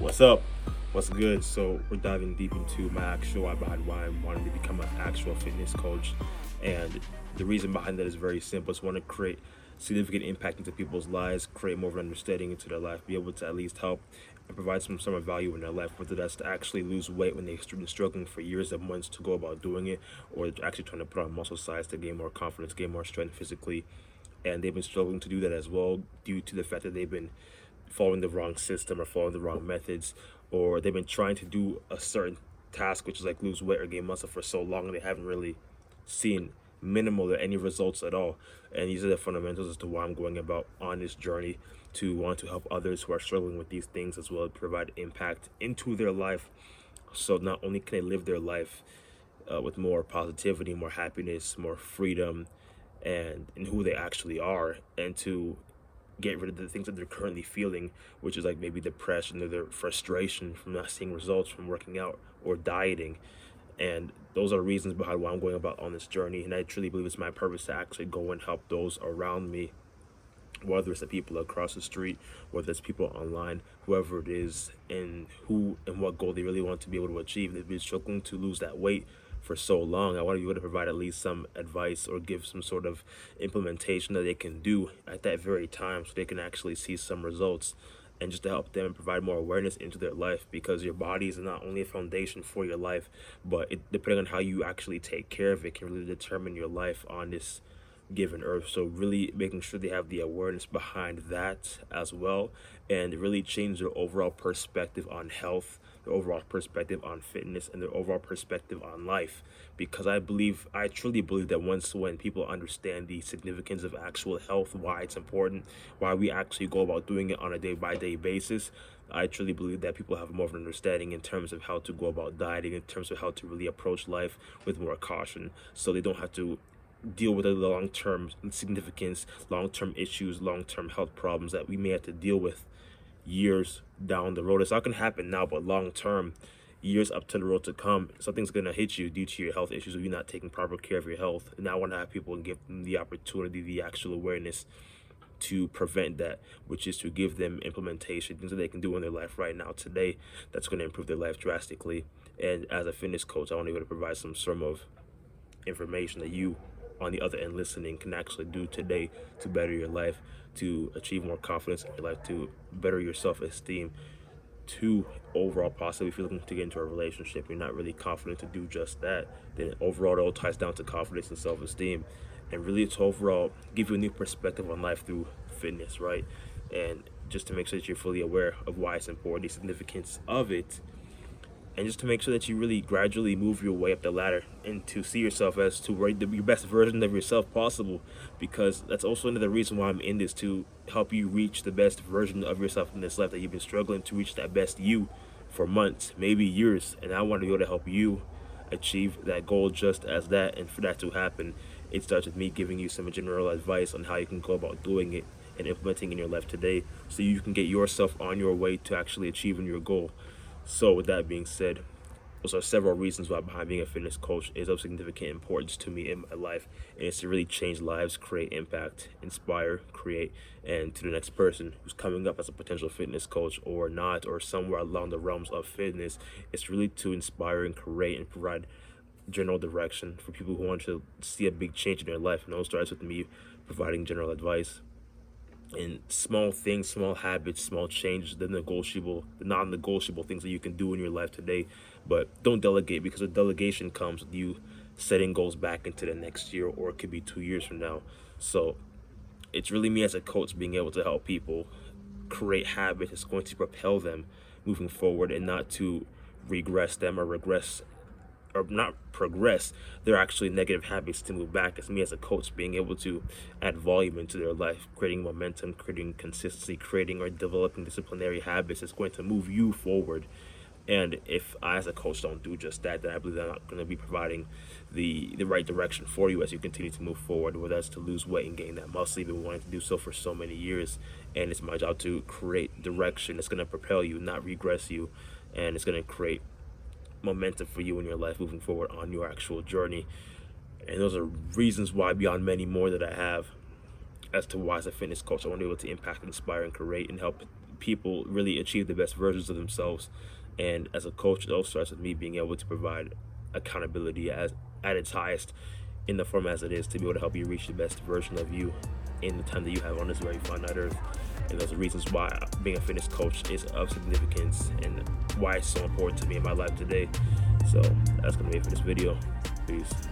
What's up? What's good? So we're diving deep into my actual why behind why I'm wanting to become an actual fitness coach, and the reason behind that is very simple. It's want to create significant impact into people's lives, create more of an understanding into their life, be able to at least help and provide some sort of value in their life, whether that's to actually lose weight when they've been struggling for years and months to go about doing it, or actually trying to put on muscle size to gain more confidence, gain more strength physically. And they've been struggling to do that as well due to the fact that they've been following the wrong system or following the wrong methods, or they've been trying to do a certain task, which is like lose weight or gain muscle for so long, and they haven't really seen minimal or any results at all. And these are the fundamentals as to why I'm going about on this journey to want to help others who are struggling with these things as well, provide impact into their life. So not only can they live their life uh, with more positivity, more happiness, more freedom, and in who they actually are, and to get rid of the things that they're currently feeling, which is like maybe depression or their frustration from not seeing results from working out or dieting. And those are reasons behind why I'm going about on this journey. And I truly believe it's my purpose to actually go and help those around me, whether it's the people across the street, whether it's people online, whoever it is, and who and what goal they really want to be able to achieve. They've been struggling to lose that weight for so long. I want able to provide at least some advice or give some sort of implementation that they can do at that very time so they can actually see some results and just to help them provide more awareness into their life because your body is not only a foundation for your life, but it, depending on how you actually take care of it can really determine your life on this given earth. So really making sure they have the awareness behind that as well and really change their overall perspective on health their overall perspective on fitness and their overall perspective on life. Because i believe i truly believe that once when people understand the significance of actual health why it's important why we actually go about doing it on a day by day basis i truly believe that people have more of an understanding in terms of how to go about dieting in terms of how to really approach life with more caution. So they don't have to deal with the long-term significance long-term issues long-term health problems that we may have to deal with years down the road. It's not going to happen now, but long term, years up to the road to come, something's going to hit you due to your health issues or you're not taking proper care of your health. And I want to have people and give them the opportunity, the actual awareness to prevent that, which is to give them implementation, things that they can do in their life right now today that's going to improve their life drastically. And as a fitness coach, I want to be able to provide some sort of information that you on the other end listening can actually do today to better your life, to achieve more confidence in your life, to better your self esteem, to overall possibly if you're looking to get into a relationship, you're not really confident to do just that, then overall it all ties down to confidence and self esteem. And really it's overall give you a new perspective on life through fitness, right? And just to make sure that you're fully aware of why it's important, the significance of it and just to make sure that you really gradually move your way up the ladder and to see yourself as to where the, your best version of yourself possible because that's also another reason why I'm in this to help you reach the best version of yourself in this life that you've been struggling to reach that best you for months maybe years. And I want to be able to help you achieve that goal just as that and for that to happen it starts with me giving you some general advice on how you can go about doing it and implementing in your life today so you can get yourself on your way to actually achieving your goal so, with that being said, those are several reasons why behind being a fitness coach is of significant importance to me in my life. And it's to really change lives, create impact, inspire, create, and to the next person who's coming up as a potential fitness coach or not, or somewhere along the realms of fitness. It's really to inspire and create and provide general direction for people who want to see a big change in their life. And it all starts with me providing general advice and small things, small habits, small changes, the negotiable, the non-negotiable things that you can do in your life today. But don't delegate because the delegation comes with you setting goals back into the next year or it could be two years from now. So it's really me as a coach being able to help people create habits that's going to propel them moving forward and not to regress them or regress or not progress their actually negative habits to move back. as me as a coach being able to add volume into their life, creating momentum, creating consistency, creating or developing disciplinary habits is going to move you forward. And if I, as a coach, don't do just that, then I believe I'm not going to be providing the the right direction for you as you continue to move forward. Whether that's to lose weight and gain that muscle, you've been wanting to do so for so many years, and it's my job to create direction that's going to propel you, not regress you, and it's going to create momentum for you in your life moving forward on your actual journey. And those are reasons why, beyond many more that I have, as to why as a fitness coach, I want to be able to impact, inspire, and create and help people really achieve the best versions of themselves. And as a coach, it all starts with me being able to provide accountability as at its highest in the form as it is to be able to help you reach the best version of you in the time that you have on this very finite earth. And those are reasons why being a fitness coach is of significance and why it's so important to me in my life today. So that's gonna be it for this video. Peace.